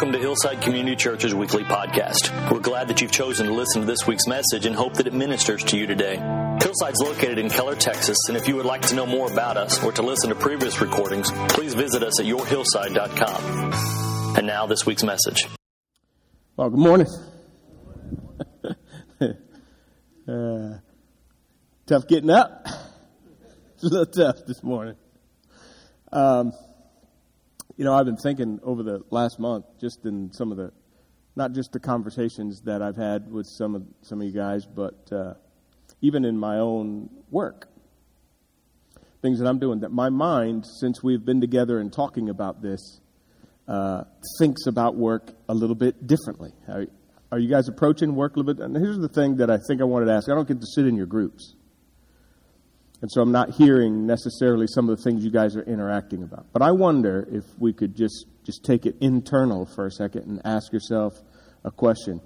welcome to Hillside Community Church's weekly podcast. We're glad that you've chosen to listen to this week's message and hope that it ministers to you today. Hillside's located in Keller, Texas, and if you would like to know more about us or to listen to previous recordings, please visit us at yourhillside.com. And now, this week's message. Well, good morning. uh, tough getting up. It's a little tough this morning. Um, you know, I've been thinking over the last month, just in some of the, not just the conversations that I've had with some of some of you guys, but uh, even in my own work, things that I'm doing. That my mind, since we've been together and talking about this, uh, thinks about work a little bit differently. Are, are you guys approaching work a little bit? And here's the thing that I think I wanted to ask. I don't get to sit in your groups. And so I'm not hearing necessarily some of the things you guys are interacting about. But I wonder if we could just, just take it internal for a second and ask yourself a question,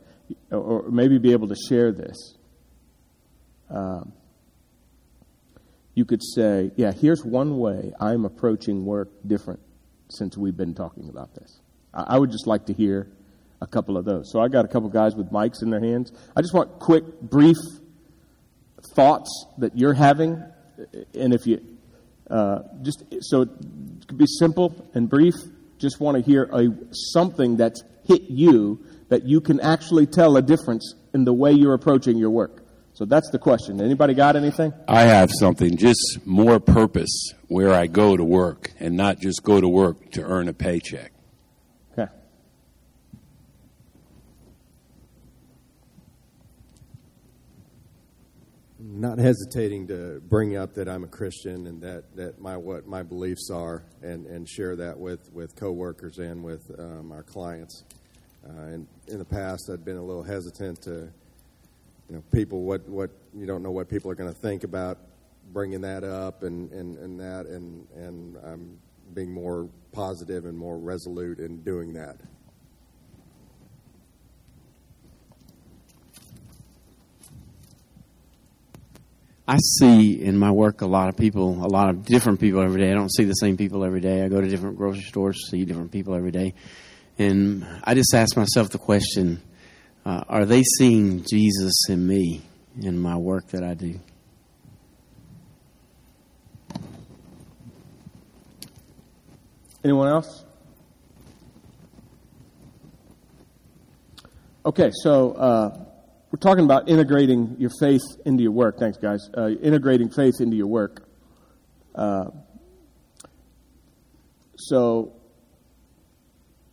or maybe be able to share this. Um, you could say, yeah, here's one way I'm approaching work different since we've been talking about this. I, I would just like to hear a couple of those. So I got a couple guys with mics in their hands. I just want quick, brief thoughts that you're having and if you uh, just so it could be simple and brief, just want to hear a something that's hit you that you can actually tell a difference in the way you're approaching your work. So that's the question. Anybody got anything? I have something, just more purpose where I go to work and not just go to work to earn a paycheck. Not hesitating to bring up that I'm a Christian and that, that my what my beliefs are and, and share that with, with coworkers and with um, our clients. Uh, and in the past, I'd been a little hesitant to, you know, people what, what you don't know what people are going to think about bringing that up and, and, and that and and I'm being more positive and more resolute in doing that. I see in my work a lot of people, a lot of different people every day. I don't see the same people every day. I go to different grocery stores, see different people every day. And I just ask myself the question uh, are they seeing Jesus in me in my work that I do? Anyone else? Okay, so uh, we're talking about integrating your faith into your work. Thanks, guys. Uh, integrating faith into your work. Uh, so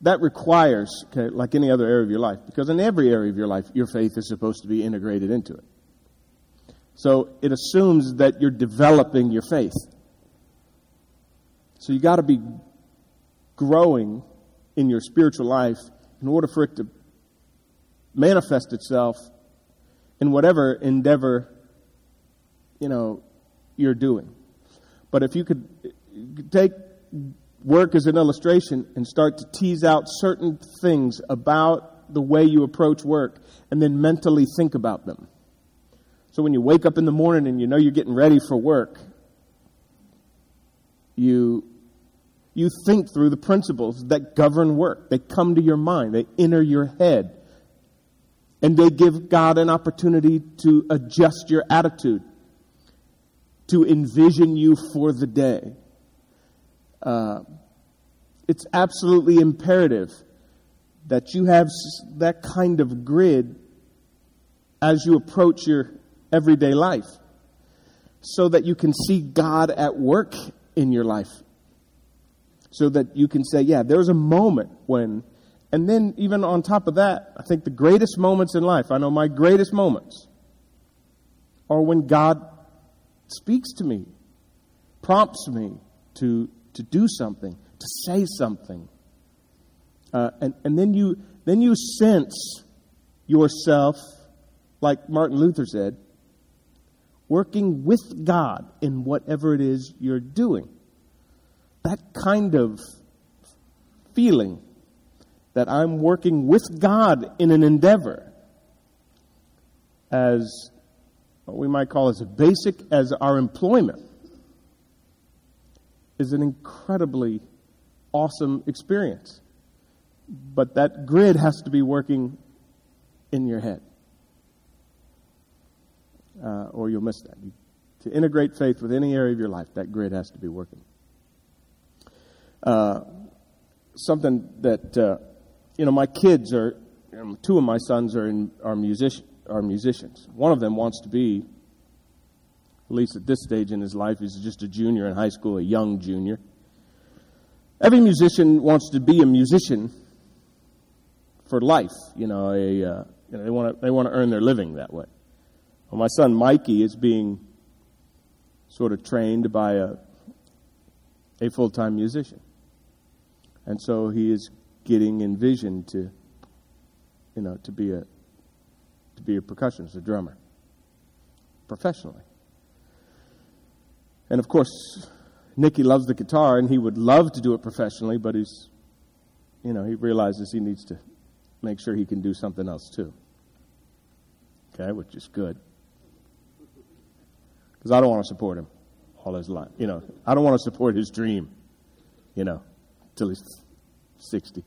that requires, okay, like any other area of your life, because in every area of your life, your faith is supposed to be integrated into it. So it assumes that you're developing your faith. So you got to be growing in your spiritual life in order for it to manifest itself in whatever endeavor, you know, you're doing. But if you could take work as an illustration and start to tease out certain things about the way you approach work and then mentally think about them. So when you wake up in the morning and you know you're getting ready for work, you you think through the principles that govern work. They come to your mind. They enter your head. And they give God an opportunity to adjust your attitude, to envision you for the day. Uh, it's absolutely imperative that you have that kind of grid as you approach your everyday life so that you can see God at work in your life. So that you can say, yeah, there's a moment when and then, even on top of that, I think the greatest moments in life, I know my greatest moments, are when God speaks to me, prompts me to, to do something, to say something. Uh, and, and then you then you sense yourself, like Martin Luther said, working with God in whatever it is you're doing. That kind of feeling that I'm working with God in an endeavor as what we might call as basic as our employment is an incredibly awesome experience. But that grid has to be working in your head, uh, or you'll miss that. You, to integrate faith with any area of your life, that grid has to be working. Uh, something that uh, you know, my kids are um, two of my sons are in, are musician are musicians. One of them wants to be, at least at this stage in his life, he's just a junior in high school, a young junior. Every musician wants to be a musician for life. You know, a, uh, you know they want to they want to earn their living that way. Well, my son Mikey is being sort of trained by a a full time musician, and so he is getting envisioned to you know to be a to be a percussionist, a drummer, professionally. And of course, Nicky loves the guitar, and he would love to do it professionally, but he's, you know, he realizes he needs to make sure he can do something else too. Okay, which is good. Because I don't want to support him all his life. You know, I don't want to support his dream, you know, till he's 60.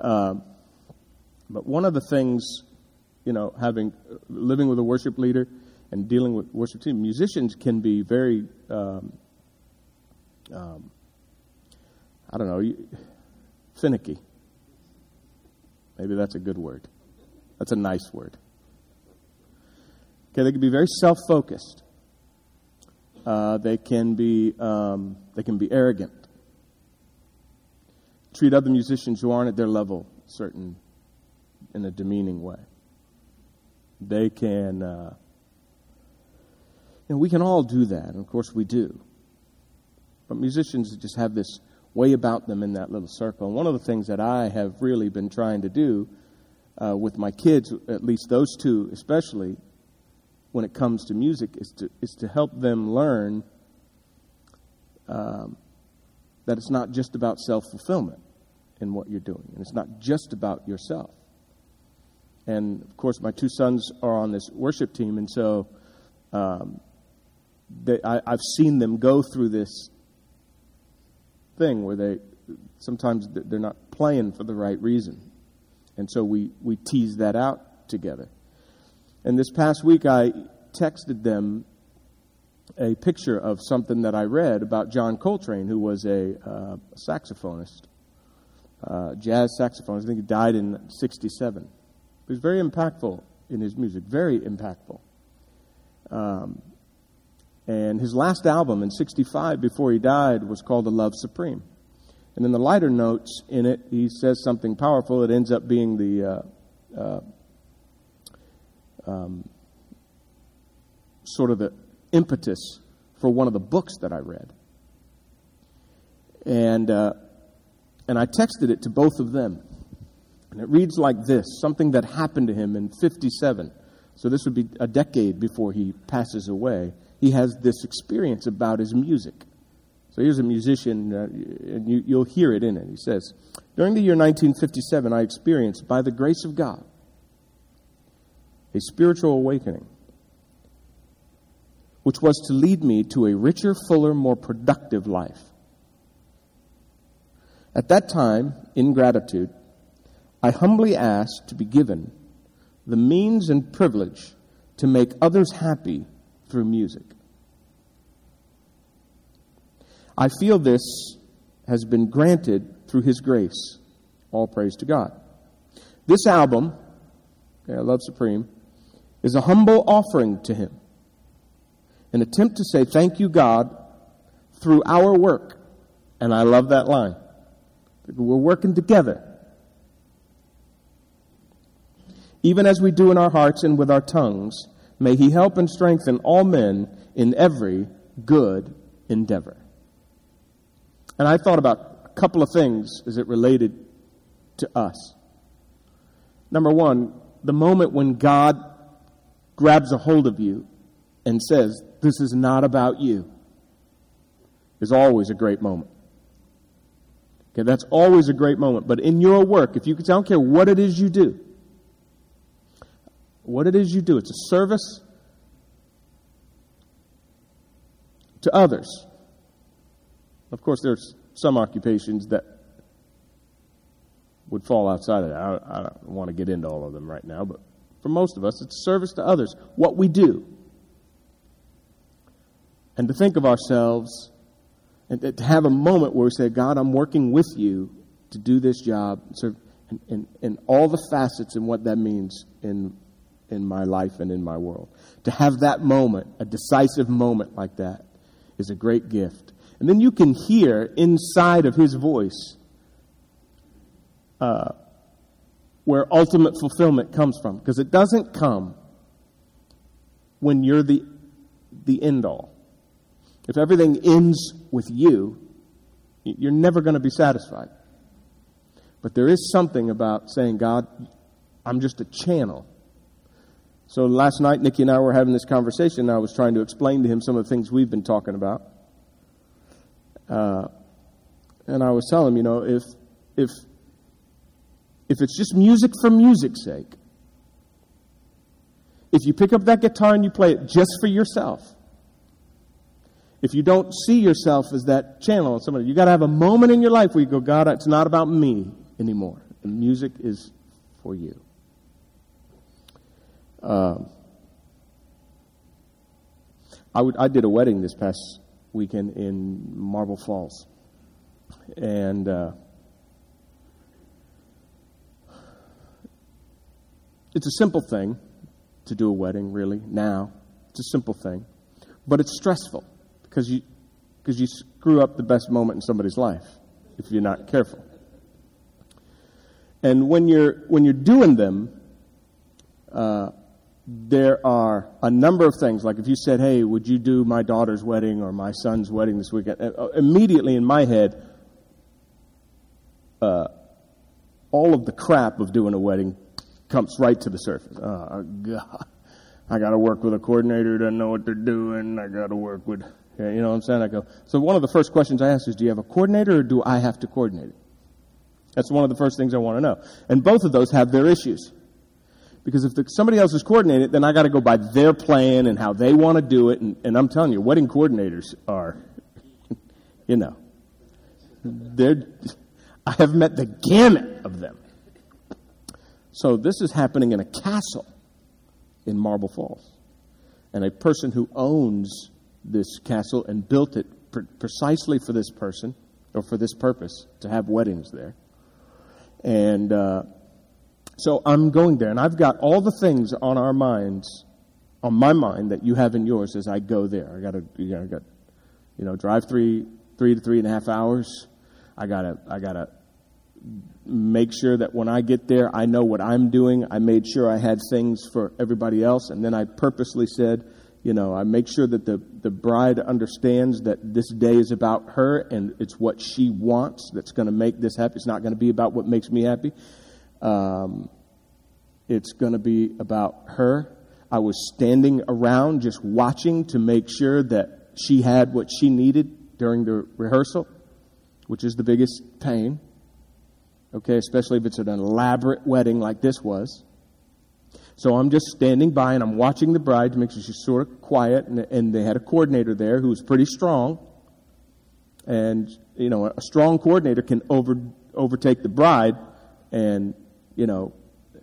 Um, but one of the things you know, having living with a worship leader and dealing with worship team, musicians can be very, um, um, I don't know, finicky. Maybe that's a good word. That's a nice word. Okay, they can be very self-focused. Uh, they can be um, they can be arrogant. Treat other musicians who aren't at their level certain in a demeaning way. They can, uh, you know, we can all do that, and of course we do. But musicians just have this way about them in that little circle. And one of the things that I have really been trying to do uh, with my kids, at least those two especially, when it comes to music, is to, is to help them learn um, that it's not just about self fulfillment in what you're doing, and it's not just about yourself. And of course, my two sons are on this worship team, and so um, they, I, I've seen them go through this thing where they sometimes they're not playing for the right reason, and so we we tease that out together. And this past week, I texted them a picture of something that I read about John Coltrane, who was a uh, saxophonist, uh, jazz saxophonist. I think he died in '67. He was very impactful in his music, very impactful. Um, and his last album in 65 before he died was called The Love Supreme. And in the liner notes in it, he says something powerful. It ends up being the uh, uh, um, sort of the impetus for one of the books that I read. And, uh, and I texted it to both of them. And it reads like this something that happened to him in 57. So this would be a decade before he passes away. He has this experience about his music. So here's a musician, uh, and you, you'll hear it in it. He says, During the year 1957, I experienced, by the grace of God, a spiritual awakening, which was to lead me to a richer, fuller, more productive life. At that time, in gratitude, I humbly ask to be given the means and privilege to make others happy through music. I feel this has been granted through His grace. All praise to God. This album, A Love Supreme, is a humble offering to Him, an attempt to say thank you, God, through our work. And I love that line. We're working together. even as we do in our hearts and with our tongues. May He help and strengthen all men in every good endeavor. And I thought about a couple of things as it related to us. Number one, the moment when God grabs a hold of you and says, This is not about you, is always a great moment. Okay, that's always a great moment. But in your work, if you I don't care what it is you do, what it is you do. It's a service to others. Of course, there's some occupations that would fall outside of that. I, I don't want to get into all of them right now, but for most of us, it's service to others, what we do. And to think of ourselves to have a moment where we say, God, I'm working with you to do this job, and, and, and all the facets and what that means in, in my life and in my world. To have that moment, a decisive moment like that, is a great gift. And then you can hear inside of his voice uh, where ultimate fulfillment comes from. Because it doesn't come when you're the, the end all. If everything ends with you, you're never going to be satisfied. But there is something about saying, God, I'm just a channel. So last night, Nikki and I were having this conversation, and I was trying to explain to him some of the things we've been talking about. Uh, and I was telling him, you know, if, if, if it's just music for music's sake, if you pick up that guitar and you play it just for yourself, if you don't see yourself as that channel, somebody, you got to have a moment in your life where you go, God, it's not about me anymore. The music is for you. Uh, I, would, I did a wedding this past weekend in Marble Falls. And uh, it's a simple thing to do a wedding, really, now. It's a simple thing. But it's stressful because you, because you screw up the best moment in somebody's life if you're not careful. And when you're, when you're doing them, uh, there are a number of things. Like if you said, "Hey, would you do my daughter's wedding or my son's wedding this weekend?" Uh, immediately in my head, uh, all of the crap of doing a wedding comes right to the surface. Oh God, I got to work with a coordinator who doesn't know what they're doing. I got to work with, you know what I'm saying? I go. So one of the first questions I ask is, "Do you have a coordinator, or do I have to coordinate it?" That's one of the first things I want to know. And both of those have their issues. Because if the, somebody else is coordinating it, then I got to go by their plan and how they want to do it. And, and I'm telling you, wedding coordinators are, you know, they're, I have met the gamut of them. So this is happening in a castle in Marble Falls. And a person who owns this castle and built it precisely for this person or for this purpose to have weddings there. And uh, so I'm going there, and I've got all the things on our minds, on my mind, that you have in yours as I go there. I got to, you know, I got, you know, drive three, three to three and a half hours. I gotta, I gotta make sure that when I get there, I know what I'm doing. I made sure I had things for everybody else, and then I purposely said, you know, I make sure that the, the bride understands that this day is about her and it's what she wants that's going to make this happy. It's not going to be about what makes me happy. Um, it's going to be about her. I was standing around just watching to make sure that she had what she needed during the rehearsal, which is the biggest pain. Okay, especially if it's an elaborate wedding like this was. So I'm just standing by and I'm watching the bride to make sure she's sort of quiet. And, and they had a coordinator there who was pretty strong. And, you know, a strong coordinator can over, overtake the bride and you know,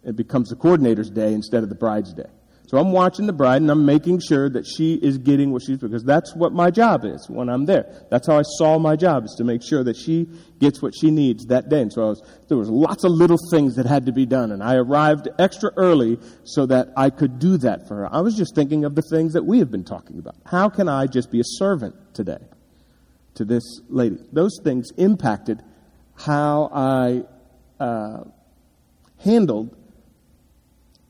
it becomes the coordinator's day instead of the bride's day. So I'm watching the bride and I'm making sure that she is getting what she's because that's what my job is when I'm there. That's how I saw my job is to make sure that she gets what she needs that day. And so was, there was lots of little things that had to be done and I arrived extra early so that I could do that for her. I was just thinking of the things that we have been talking about. How can I just be a servant today to this lady? Those things impacted how I uh, handled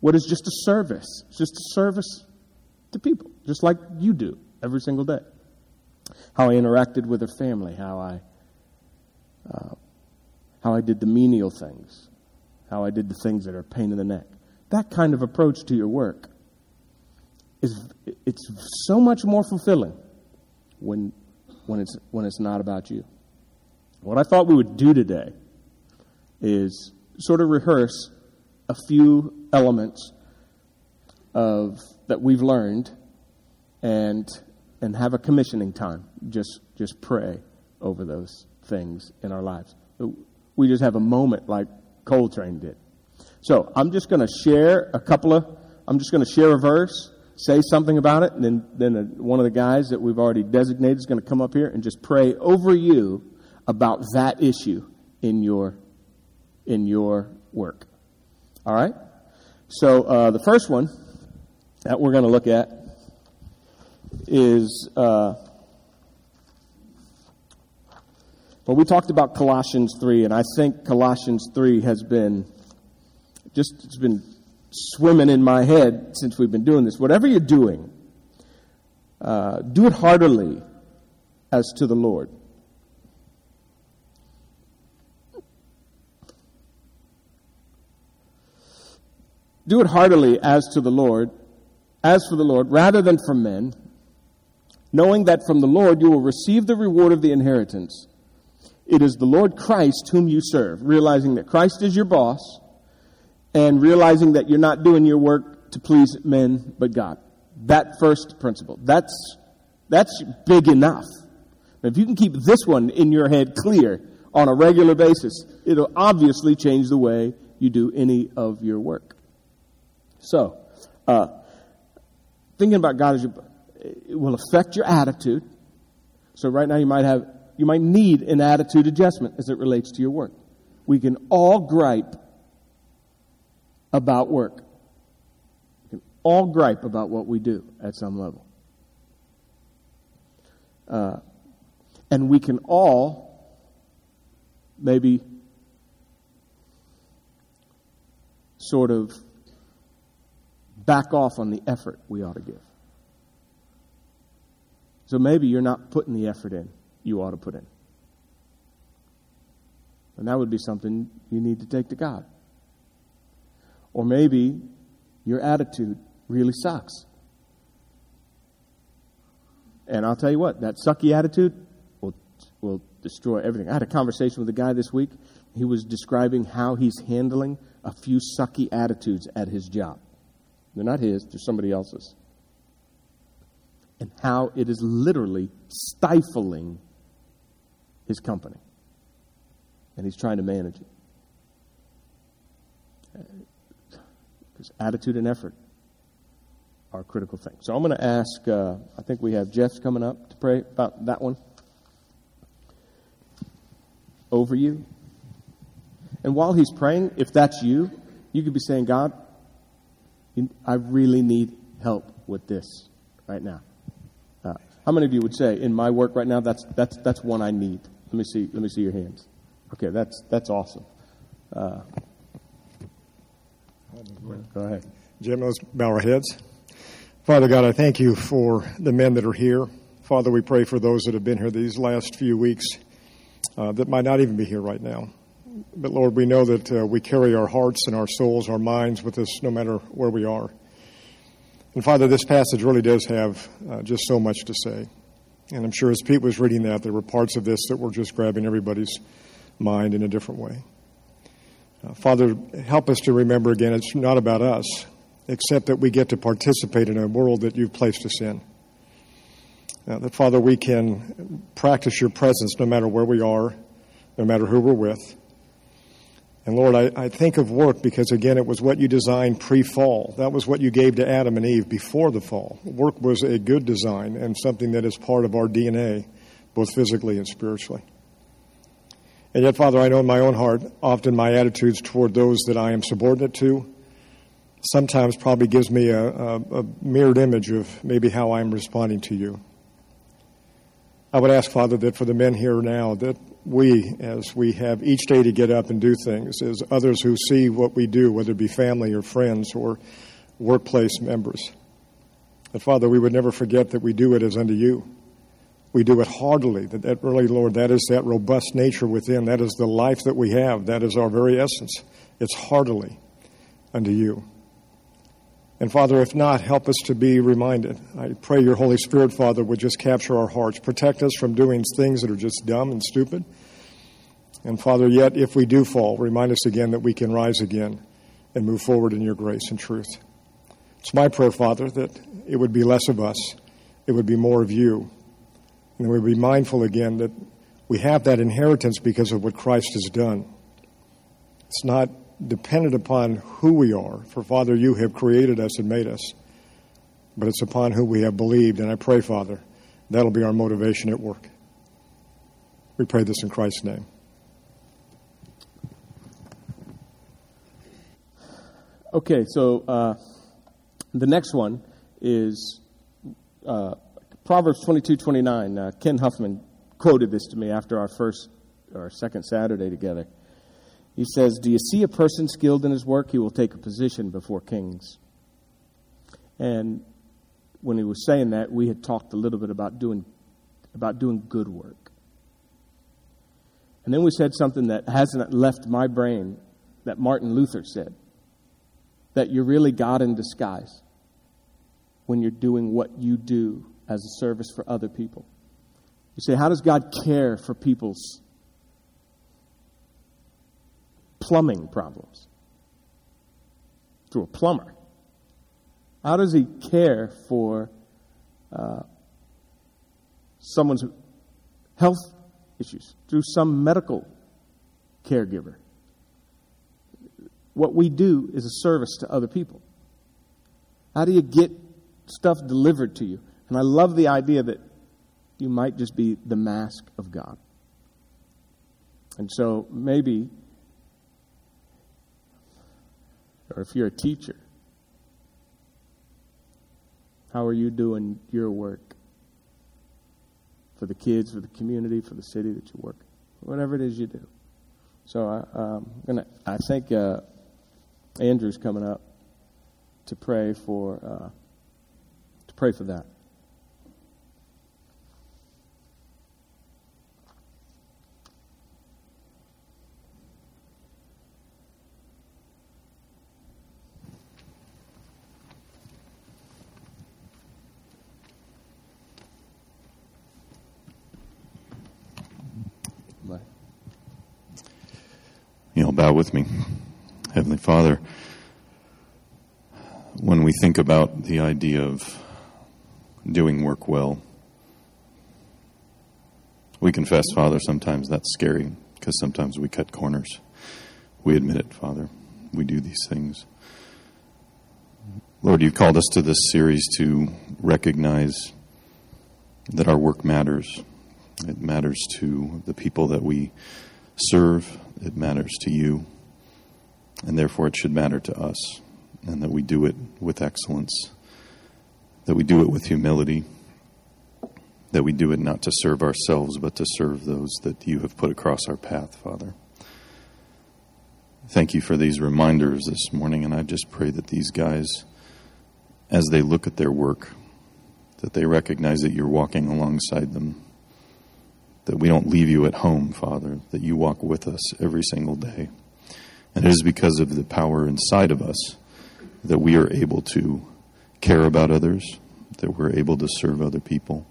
what is just a service. It's just a service to people, just like you do every single day. How I interacted with her family, how I, uh, how I did the menial things, how I did the things that are pain in the neck. That kind of approach to your work is it's so much more fulfilling when when it's when it's not about you. What I thought we would do today is sort of rehearse a few elements of that we've learned and and have a commissioning time. Just just pray over those things in our lives. We just have a moment like Coltrane did. So I'm just going to share a couple of, I'm just going to share a verse, say something about it, and then, then a, one of the guys that we've already designated is going to come up here and just pray over you about that issue in your, in your work. All right? So uh, the first one that we're going to look at is, uh, well, we talked about Colossians 3, and I think Colossians 3 has been just, it's been swimming in my head since we've been doing this. Whatever you're doing, uh, do it heartily as to the Lord. Do it heartily as to the Lord, as for the Lord, rather than for men, knowing that from the Lord you will receive the reward of the inheritance. It is the Lord Christ whom you serve, realizing that Christ is your boss and realizing that you're not doing your work to please men but God. That first principle. That's, that's big enough. If you can keep this one in your head clear on a regular basis, it'll obviously change the way you do any of your work. So, uh, thinking about God as your, it will affect your attitude. So right now you might have, you might need an attitude adjustment as it relates to your work. We can all gripe about work. We can all gripe about what we do at some level. Uh, and we can all maybe sort of back off on the effort we ought to give. So maybe you're not putting the effort in you ought to put in. And that would be something you need to take to God. Or maybe your attitude really sucks. And I'll tell you what, that sucky attitude will, will destroy everything. I had a conversation with a guy this week. He was describing how he's handling a few sucky attitudes at his job. They're not his, they're somebody else's. And how it is literally stifling his company. And he's trying to manage it. Because attitude and effort are critical things. So I'm going to ask, uh, I think we have Jeff's coming up to pray about that one over you. And while he's praying, if that's you, you could be saying, God, I really need help with this right now. Uh, how many of you would say, in my work right now, that's, that's, that's one I need? Let me see, let me see your hands. Okay, that's, that's awesome. Uh, go ahead. Jim, let's bow our heads. Father God, I thank you for the men that are here. Father, we pray for those that have been here these last few weeks uh, that might not even be here right now. But Lord, we know that uh, we carry our hearts and our souls, our minds with us no matter where we are. And Father, this passage really does have uh, just so much to say. And I'm sure as Pete was reading that, there were parts of this that were just grabbing everybody's mind in a different way. Uh, Father, help us to remember again, it's not about us, except that we get to participate in a world that you've placed us in. Uh, that, Father, we can practice your presence no matter where we are, no matter who we're with. And Lord, I, I think of work because, again, it was what you designed pre fall. That was what you gave to Adam and Eve before the fall. Work was a good design and something that is part of our DNA, both physically and spiritually. And yet, Father, I know in my own heart, often my attitudes toward those that I am subordinate to sometimes probably gives me a, a, a mirrored image of maybe how I'm responding to you. I would ask, Father, that for the men here now, that we, as we have each day to get up and do things, as others who see what we do, whether it be family or friends or workplace members, that, Father, we would never forget that we do it as unto you. We do it heartily. That, that really, Lord, that is that robust nature within. That is the life that we have. That is our very essence. It's heartily unto you. And Father, if not, help us to be reminded. I pray your Holy Spirit, Father, would just capture our hearts, protect us from doing things that are just dumb and stupid. And Father, yet if we do fall, remind us again that we can rise again and move forward in your grace and truth. It's my prayer, Father, that it would be less of us, it would be more of you. And we would be mindful again that we have that inheritance because of what Christ has done. It's not dependent upon who we are, for Father, you have created us and made us, but it's upon who we have believed. And I pray, Father, that'll be our motivation at work. We pray this in Christ's name. Okay, so uh, the next one is uh, Proverbs twenty-two twenty-nine. Uh, Ken Huffman quoted this to me after our first or second Saturday together. He says, Do you see a person skilled in his work? He will take a position before kings. And when he was saying that, we had talked a little bit about doing, about doing good work. And then we said something that hasn't left my brain that Martin Luther said that you're really God in disguise when you're doing what you do as a service for other people. You say, How does God care for people's plumbing problems? Through a plumber. How does He care for uh, someone's health issues? Through some medical caregiver what we do is a service to other people. How do you get stuff delivered to you? And I love the idea that you might just be the mask of God. And so maybe, or if you're a teacher, how are you doing your work for the kids, for the community, for the city that you work? Whatever it is you do. So I, um, gonna, I think uh, Andrew's coming up to pray for uh, to pray for that. You'll bow with me. Heavenly Father, when we think about the idea of doing work well, we confess, Father, sometimes that's scary because sometimes we cut corners. We admit it, Father. We do these things. Lord, you've called us to this series to recognize that our work matters. It matters to the people that we serve, it matters to you and therefore it should matter to us, and that we do it with excellence, that we do it with humility, that we do it not to serve ourselves, but to serve those that you have put across our path, Father. Thank you for these reminders this morning, and I just pray that these guys, as they look at their work, that they recognize that you're walking alongside them, that we don't leave you at home, Father, that you walk with us every single day. And it is because of the power inside of us that we are able to care about others, that we're able to serve other people,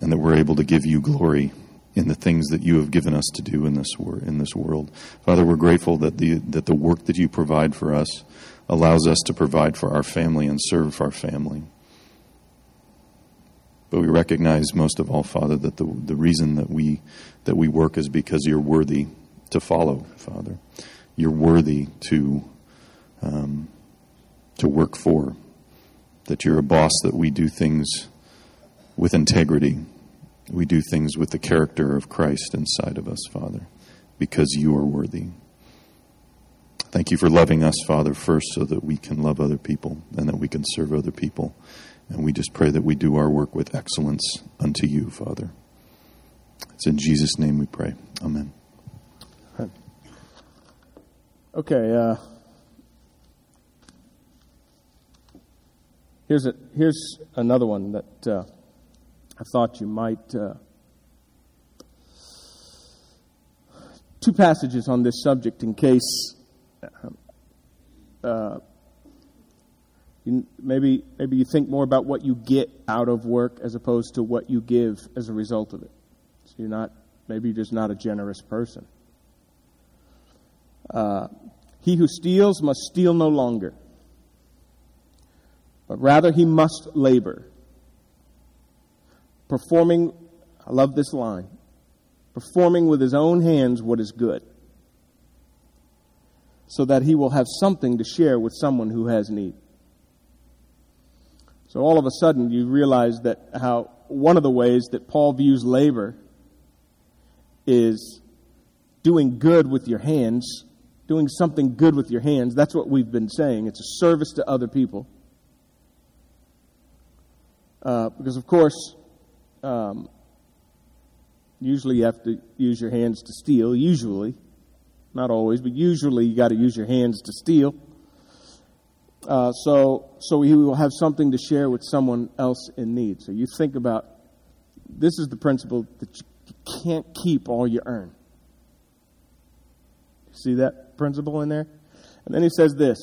and that we're able to give you glory in the things that you have given us to do in this wor- in this world. Father, we're grateful that the that the work that you provide for us allows us to provide for our family and serve our family. But we recognize most of all, Father, that the the reason that we that we work is because you're worthy to follow, Father you're worthy to um, to work for. That you're a boss. That we do things with integrity. We do things with the character of Christ inside of us, Father, because you are worthy. Thank you for loving us, Father, first, so that we can love other people and that we can serve other people. And we just pray that we do our work with excellence unto you, Father. It's in Jesus' name we pray. Amen. Okay. Uh, here's a here's another one that uh, I thought you might. Uh, two passages on this subject in case uh, you, maybe maybe you think more about what you get out of work as opposed to what you give as a result of it. So you're not maybe you're just not a generous person. Uh, he who steals must steal no longer, but rather he must labor, performing, I love this line, performing with his own hands what is good. so that he will have something to share with someone who has need. So all of a sudden, you realize that how one of the ways that Paul views labor is doing good with your hands, doing something good with your hands. That's what we've been saying. It's a service to other people. Uh, because, of course, um, usually you have to use your hands to steal, usually. Not always, but usually you got to use your hands to steal. Uh, so, so we will have something to share with someone else in need. So you think about this is the principle that you can't keep all you earn. See that principle in there? And then he says this.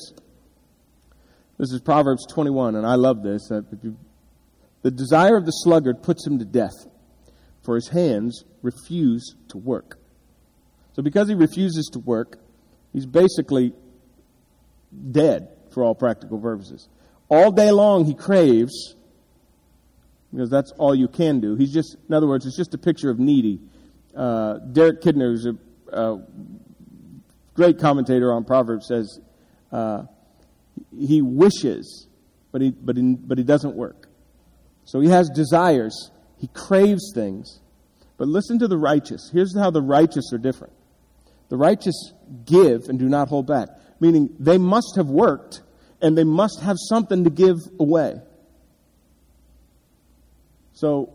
This is Proverbs 21, and I love this. Uh, the desire of the sluggard puts him to death, for his hands refuse to work. So, because he refuses to work, he's basically dead for all practical purposes. All day long, he craves, because that's all you can do. He's just, in other words, it's just a picture of needy. Uh, Derek Kidner, who's a, a, great commentator on Proverbs, says uh, he wishes, but he, but, he, but he doesn't work. So he has desires, he craves things. But listen to the righteous. Here's how the righteous are different. The righteous give and do not hold back, meaning they must have worked and they must have something to give away. So,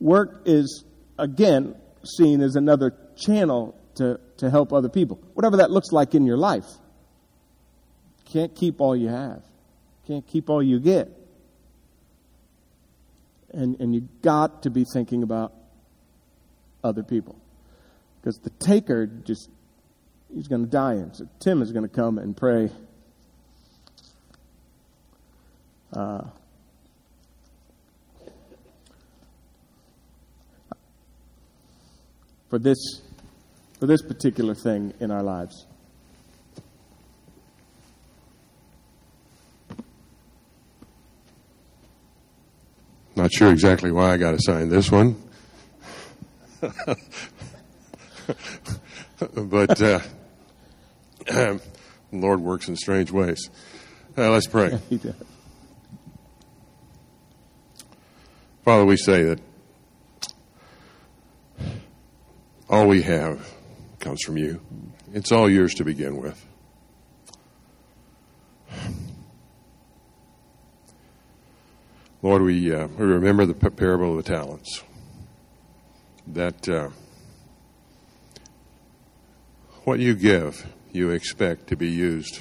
work is, again, seen as another channel to, to help other people, whatever that looks like in your life. Can't keep all you have, can't keep all you get. And, and you got to be thinking about other people. Because the taker just, he's going to die. And so Tim is going to come and pray. Uh, for this for this particular thing in our lives. Not sure exactly why I got assigned this one. but uh, the Lord works in strange ways. Uh, let's pray. Father, we say that all we have comes from you. It's all yours to begin with. Lord, we, uh, we remember the parable of the talents. That uh, what you give, you expect to be used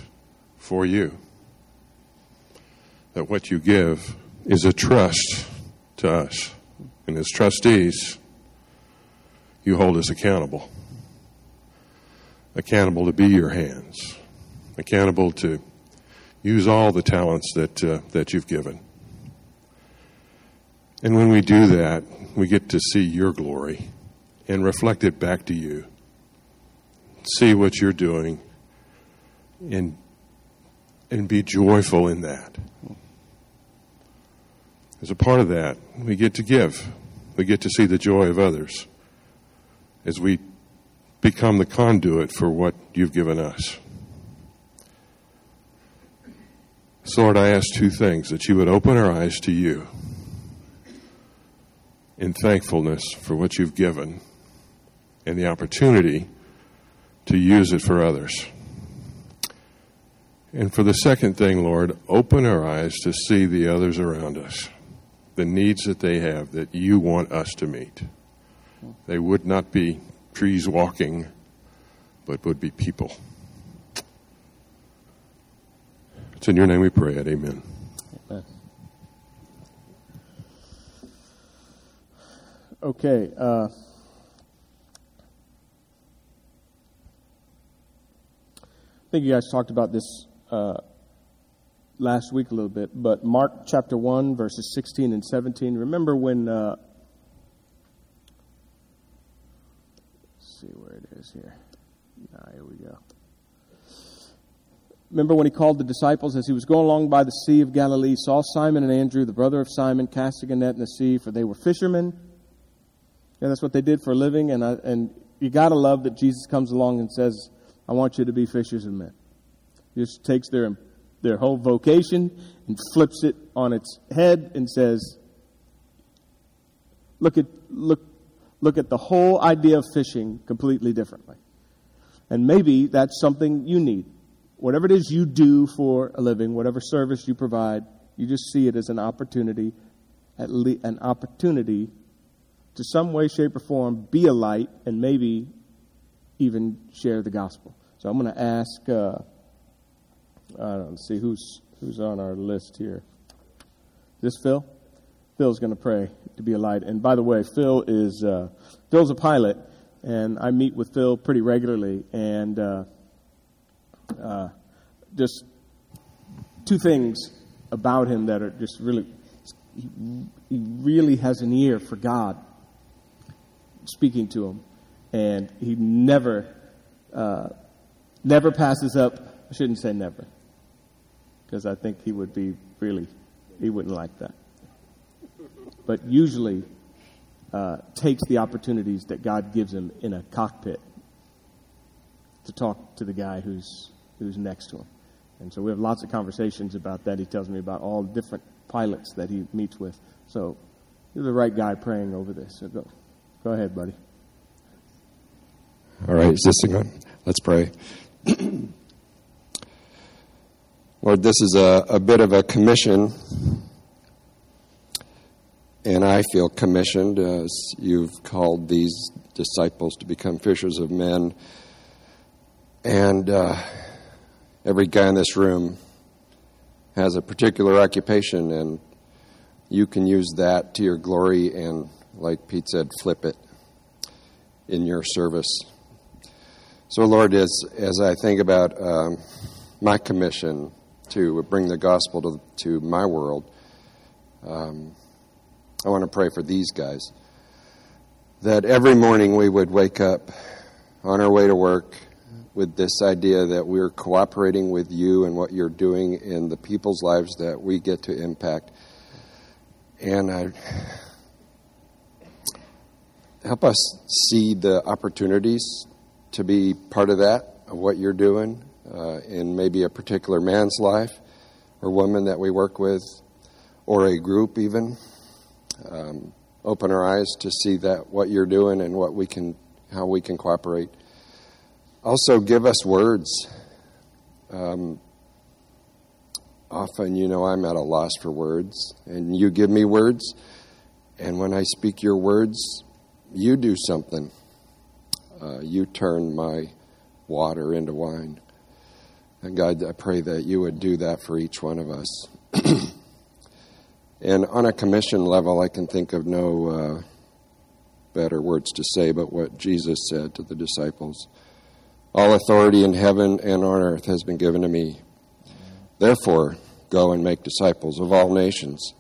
for you. That what you give is a trust to us. And as trustees, you hold us accountable. Accountable to be your hands. Accountable to use all the talents that, uh, that you've given. And when we do that, we get to see your glory and reflect it back to you. See what you're doing and, and be joyful in that. As a part of that, we get to give. We get to see the joy of others as we become the conduit for what you've given us. So, Lord, I ask two things that you would open our eyes to you in thankfulness for what you've given and the opportunity to use it for others. And for the second thing, Lord, open our eyes to see the others around us, the needs that they have that you want us to meet. They would not be trees walking, but would be people. It's in your name we pray it. Amen. Amen. Okay. Uh, I think you guys talked about this uh, last week a little bit, but Mark chapter 1, verses 16 and 17. Remember when. Uh, see where it is here. Ah, here we go. Remember when he called the disciples as he was going along by the Sea of Galilee, saw Simon and Andrew, the brother of Simon, casting a net in the sea, for they were fishermen. Yeah, that's what they did for a living, and I, and you got to love that Jesus comes along and says, I want you to be fishers of men. Just takes their their whole vocation and flips it on its head and says, look at look look at the whole idea of fishing completely differently. And maybe that's something you need. Whatever it is you do for a living, whatever service you provide, you just see it as an opportunity, at le- an opportunity to some way, shape, or form be a light and maybe even share the gospel. So I'm going to ask. Uh, I don't know, see who's who's on our list here. Is this Phil? Phil's going to pray to be a light. And by the way, Phil is uh, Phil's a pilot, and I meet with Phil pretty regularly. And uh, uh, just two things about him that are just really he, he really has an ear for God speaking to him, and he never uh, never passes up. I shouldn't say never because I think he would be really, he wouldn't like that. But usually uh, takes the opportunities that God gives him in a cockpit to talk to the guy who's, who's next to him. And so we have lots of conversations about that. He tells me about all different pilots that he meets with. So you're the right guy praying over this. So go, go ahead, buddy. All right, is this thing on? Let's pray. Lord, this is a, a bit of a commission, and I feel commissioned as you've called these disciples to become fishers of men. And uh, every guy in this room has a particular occupation, and you can use that to your glory and, like Pete said, flip it in your service. So, Lord, as, as I think about um, my commission, to bring the gospel to, to my world. Um, I want to pray for these guys. That every morning we would wake up on our way to work with this idea that we're cooperating with you and what you're doing in the people's lives that we get to impact. And I help us see the opportunities to be part of that, of what you're doing, uh, in maybe a particular man's life or woman that we work with, or a group even. Um, open our eyes to see that what you're doing and what we can, how we can cooperate. Also, give us words. Um, often, you know, I'm at a loss for words, and you give me words, and when I speak your words, you do something. Uh, you turn my water into wine. And God, I pray that you would do that for each one of us. and on a commission level, I can think of no uh, better words to say but what Jesus said to the disciples All authority in heaven and on earth has been given to me. Therefore, go and make disciples of all nations,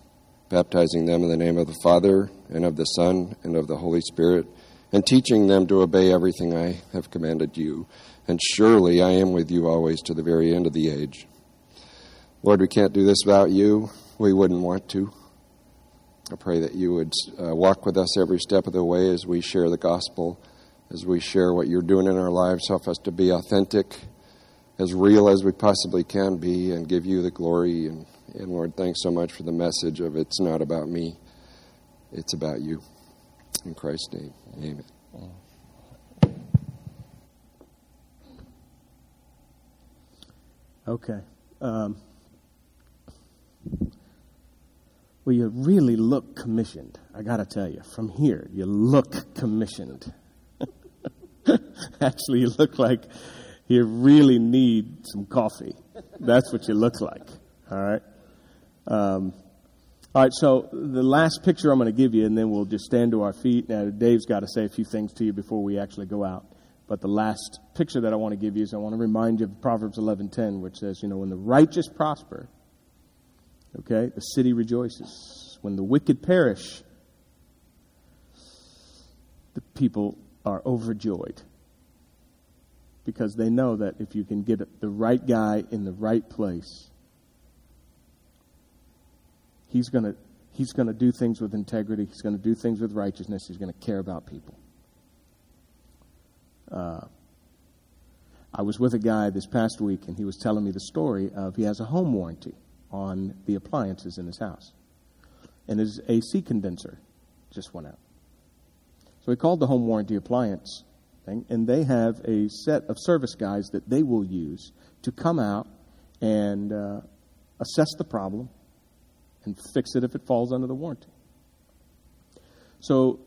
baptizing them in the name of the Father, and of the Son, and of the Holy Spirit, and teaching them to obey everything I have commanded you and surely I am with you always to the very end of the age. Lord, we can't do this without you. We wouldn't want to. I pray that you would uh, walk with us every step of the way as we share the gospel, as we share what you're doing in our lives. Help us to be authentic, as real as we possibly can be, and give you the glory. And, and Lord, thanks so much for the message of it's not about me, it's about you. In Christ's name, amen. Okay. Um, well, you really look commissioned. I got to tell you, from here, you look commissioned. Actually, you look like you really need some coffee. That's what you look like. All right. Um, all right. So the last picture I'm going to give you, and then we'll just stand to our feet. Now, Dave's got to say a few things to you before we actually go out. But the last picture that I want to give you is I want to remind you of Proverbs 11:10, which says, you know, when the righteous prosper, okay, the city rejoices. When the wicked perish, the people are overjoyed because they know that if you can get the right guy in the right place, he's going to he's going to do things with integrity, he's going to do things with righteousness, he's going to care about people. Uh, I was with a guy this past week, and he was telling me the story of he has a home warranty on the appliances in his house, and his AC condenser just went out. So he called the home warranty appliance thing, and they have a set of service guys that they will use to come out and uh, assess the problem and fix it if it falls under the warranty. So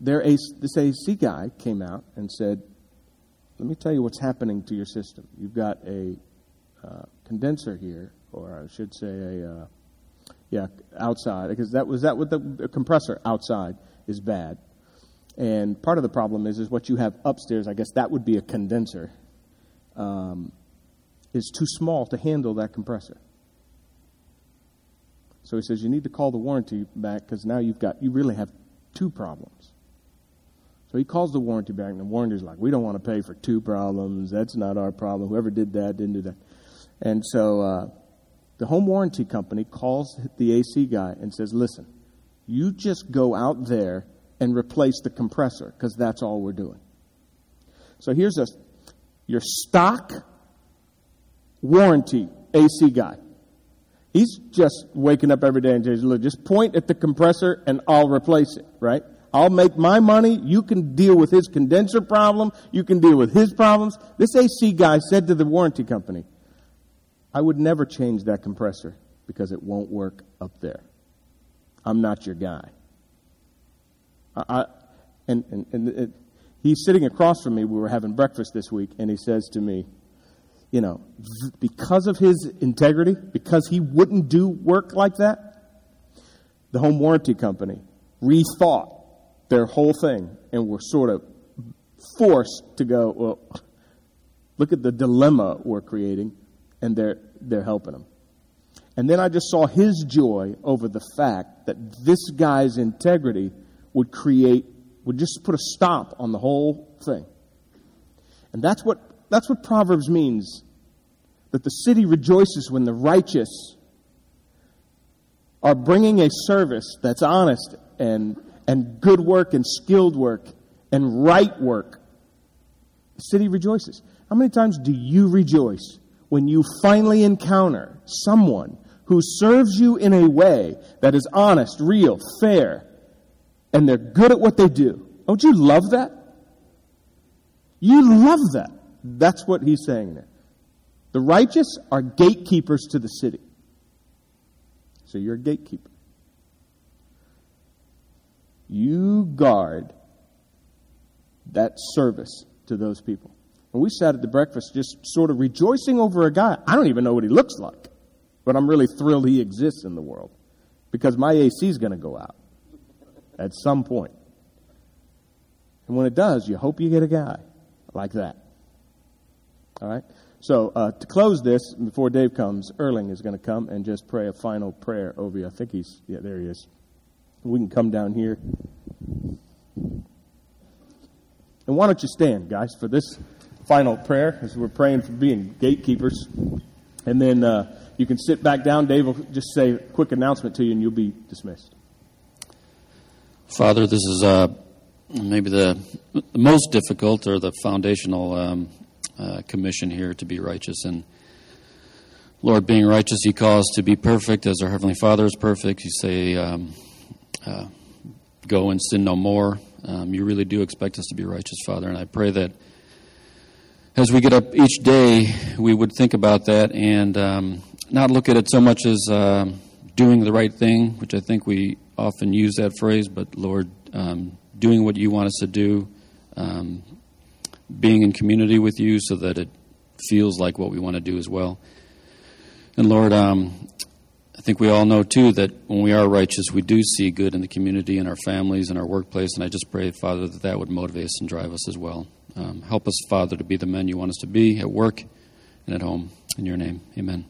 their AC, this AC guy came out and said, let me tell you what's happening to your system. You've got a uh, condenser here, or I should say a, uh, yeah, outside, because that was that what the compressor outside is bad. And part of the problem is, is what you have upstairs, I guess that would be a condenser, um, is too small to handle that compressor. So he says, you need to call the warranty back because now you've got, you really have two problems. So he calls the warranty back, and the warranty's like, we don't want to pay for two problems. That's not our problem. Whoever did that didn't do that. And so uh, the home warranty company calls the AC guy and says, listen, you just go out there and replace the compressor because that's all we're doing. So here's a your stock warranty AC guy. He's just waking up every day and says, look, just point at the compressor and I'll replace it, right? I'll make my money. You can deal with his condenser problem. You can deal with his problems. This AC guy said to the warranty company, I would never change that compressor because it won't work up there. I'm not your guy. I, and and, and it, he's sitting across from me. We were having breakfast this week, and he says to me, you know, because of his integrity, because he wouldn't do work like that, the home warranty company rethought their whole thing and were sort of forced to go, well, look at the dilemma we're creating, and they're, they're helping him. And then I just saw his joy over the fact that this guy's integrity would create, would just put a stop on the whole thing. And that's what, that's what Proverbs means that the city rejoices when the righteous are bringing a service that's honest and and good work and skilled work and right work. The city rejoices. How many times do you rejoice when you finally encounter someone who serves you in a way that is honest, real, fair, and they're good at what they do? Don't you love that? You love that. That's what he's saying there. The righteous are gatekeepers to the city. So you're a gatekeeper. You guard that service to those people. And we sat at the breakfast just sort of rejoicing over a guy. I don't even know what he looks like, but I'm really thrilled he exists in the world because my AC is going to go out at some point. And when it does, you hope you get a guy like that. All right? So, uh, to close this, before Dave comes, Erling is going to come and just pray a final prayer over you. I think he's, yeah, there he is. We can come down here. And why don't you stand, guys, for this final prayer as we're praying for being gatekeepers. And then uh, you can sit back down. Dave will just say a quick announcement to you, and you'll be dismissed. Father, this is uh, maybe the, most difficult or the foundational um, uh, commission here to be righteous. And Lord, being righteous, He calls to be perfect as our Heavenly Father is perfect. You say, um, uh, go and sin no more. Um, you really do expect us to be righteous, Father. And I pray that as we get up each day, we would think about that and um, not look at it so much as uh, doing the right thing, which I think we often use that phrase, but Lord, um, doing what you want us to do, um, being in community with you so that it feels like what we want to do as well. And Lord, um, I think we all know too that when we are righteous, we do see good in the community, in our families, in our workplace. And I just pray, Father, that that would motivate us and drive us as well. Um, help us, Father, to be the men you want us to be at work and at home. In your name, amen.